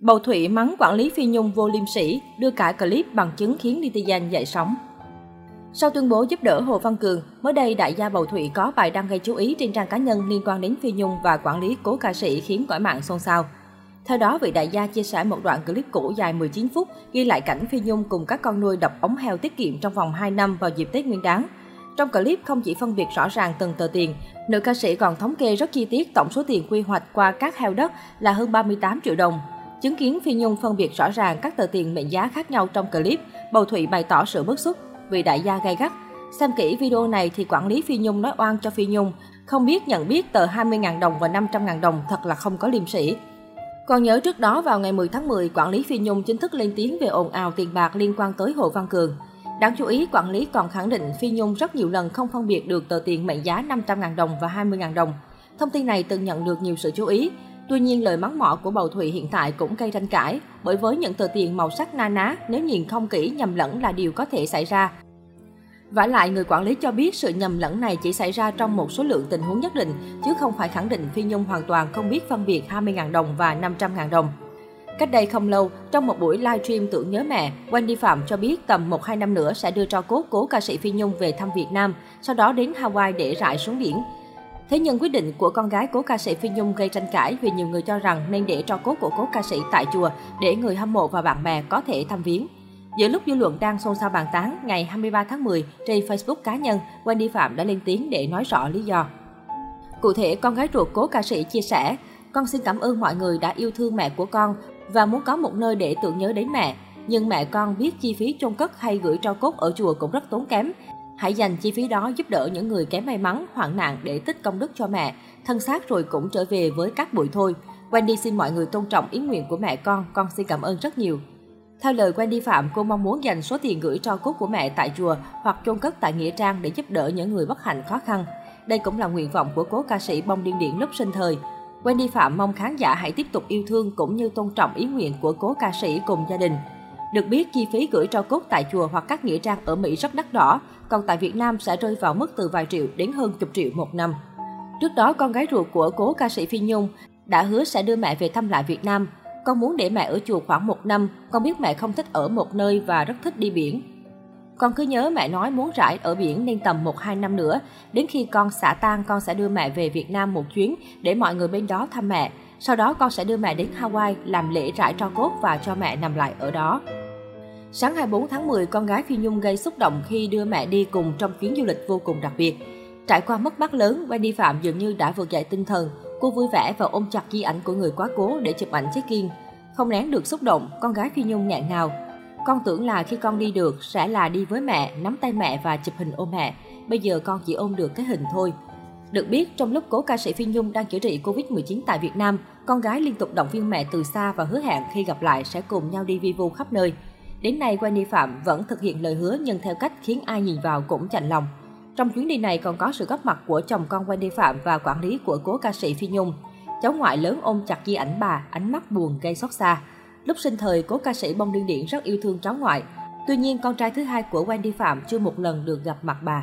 Bầu Thụy mắng quản lý Phi Nhung vô liêm sỉ, đưa cả clip bằng chứng khiến netizen dậy sóng. Sau tuyên bố giúp đỡ Hồ Văn Cường, mới đây đại gia Bầu Thụy có bài đăng gây chú ý trên trang cá nhân liên quan đến Phi Nhung và quản lý cố ca sĩ khiến cõi mạng xôn xao. Theo đó, vị đại gia chia sẻ một đoạn clip cũ dài 19 phút ghi lại cảnh Phi Nhung cùng các con nuôi đập ống heo tiết kiệm trong vòng 2 năm vào dịp Tết Nguyên đán. Trong clip không chỉ phân biệt rõ ràng từng tờ tiền, nữ ca sĩ còn thống kê rất chi tiết tổng số tiền quy hoạch qua các heo đất là hơn 38 triệu đồng. Chứng kiến Phi Nhung phân biệt rõ ràng các tờ tiền mệnh giá khác nhau trong clip, Bầu Thụy bày tỏ sự bức xúc vì đại gia gay gắt. Xem kỹ video này thì quản lý Phi Nhung nói oan cho Phi Nhung, không biết nhận biết tờ 20.000 đồng và 500.000 đồng thật là không có liêm sĩ. Còn nhớ trước đó vào ngày 10 tháng 10, quản lý Phi Nhung chính thức lên tiếng về ồn ào tiền bạc liên quan tới Hồ Văn Cường. Đáng chú ý, quản lý còn khẳng định Phi Nhung rất nhiều lần không phân biệt được tờ tiền mệnh giá 500.000 đồng và 20.000 đồng. Thông tin này từng nhận được nhiều sự chú ý. Tuy nhiên, lời mắng mỏ của Bầu Thụy hiện tại cũng gây tranh cãi, bởi với những tờ tiền màu sắc na ná, nếu nhìn không kỹ nhầm lẫn là điều có thể xảy ra. Vả lại, người quản lý cho biết sự nhầm lẫn này chỉ xảy ra trong một số lượng tình huống nhất định, chứ không phải khẳng định Phi Nhung hoàn toàn không biết phân biệt 20.000 đồng và 500.000 đồng. Cách đây không lâu, trong một buổi live stream tưởng nhớ mẹ, Wendy Phạm cho biết tầm 1-2 năm nữa sẽ đưa cho cốt cố ca sĩ Phi Nhung về thăm Việt Nam, sau đó đến Hawaii để rải xuống biển. Thế nhưng quyết định của con gái cố ca sĩ Phi Nhung gây tranh cãi vì nhiều người cho rằng nên để cho cốt của cố ca sĩ tại chùa để người hâm mộ và bạn bè có thể thăm viếng. Giữa lúc dư luận đang xôn xao bàn tán, ngày 23 tháng 10, trên Facebook cá nhân, Wendy Phạm đã lên tiếng để nói rõ lý do. Cụ thể, con gái ruột cố ca sĩ chia sẻ, con xin cảm ơn mọi người đã yêu thương mẹ của con và muốn có một nơi để tưởng nhớ đến mẹ. Nhưng mẹ con biết chi phí chôn cất hay gửi tro cốt ở chùa cũng rất tốn kém. Hãy dành chi phí đó giúp đỡ những người kém may mắn, hoạn nạn để tích công đức cho mẹ. Thân xác rồi cũng trở về với các bụi thôi. Wendy xin mọi người tôn trọng ý nguyện của mẹ con, con xin cảm ơn rất nhiều. Theo lời Wendy Phạm, cô mong muốn dành số tiền gửi cho cốt của mẹ tại chùa hoặc chôn cất tại Nghĩa Trang để giúp đỡ những người bất hạnh khó khăn. Đây cũng là nguyện vọng của cố ca sĩ bông điên điển lúc sinh thời. Wendy Phạm mong khán giả hãy tiếp tục yêu thương cũng như tôn trọng ý nguyện của cố ca sĩ cùng gia đình. Được biết, chi phí gửi tro cốt tại chùa hoặc các nghĩa trang ở Mỹ rất đắt đỏ, còn tại Việt Nam sẽ rơi vào mức từ vài triệu đến hơn chục triệu một năm. Trước đó, con gái ruột của cố ca sĩ Phi Nhung đã hứa sẽ đưa mẹ về thăm lại Việt Nam. Con muốn để mẹ ở chùa khoảng một năm, con biết mẹ không thích ở một nơi và rất thích đi biển. Con cứ nhớ mẹ nói muốn rải ở biển nên tầm 1-2 năm nữa. Đến khi con xả tan, con sẽ đưa mẹ về Việt Nam một chuyến để mọi người bên đó thăm mẹ. Sau đó con sẽ đưa mẹ đến Hawaii làm lễ rải tro cốt và cho mẹ nằm lại ở đó. Sáng 24 tháng 10, con gái Phi Nhung gây xúc động khi đưa mẹ đi cùng trong chuyến du lịch vô cùng đặc biệt. Trải qua mất mát lớn, Wendy Phạm dường như đã vượt dậy tinh thần. Cô vui vẻ và ôm chặt di ảnh của người quá cố để chụp ảnh check-in. Không nén được xúc động, con gái Phi Nhung nghẹn ngào. Con tưởng là khi con đi được sẽ là đi với mẹ, nắm tay mẹ và chụp hình ôm mẹ. Bây giờ con chỉ ôm được cái hình thôi. Được biết, trong lúc cố ca sĩ Phi Nhung đang chữa trị Covid-19 tại Việt Nam, con gái liên tục động viên mẹ từ xa và hứa hẹn khi gặp lại sẽ cùng nhau đi vi vu khắp nơi. Đến nay, Wendy Phạm vẫn thực hiện lời hứa nhưng theo cách khiến ai nhìn vào cũng chạnh lòng. Trong chuyến đi này còn có sự góp mặt của chồng con Wendy Phạm và quản lý của cố ca sĩ Phi Nhung. Cháu ngoại lớn ôm chặt di ảnh bà, ánh mắt buồn gây xót xa. Lúc sinh thời, cố ca sĩ bông điên điển rất yêu thương cháu ngoại. Tuy nhiên, con trai thứ hai của Wendy Phạm chưa một lần được gặp mặt bà.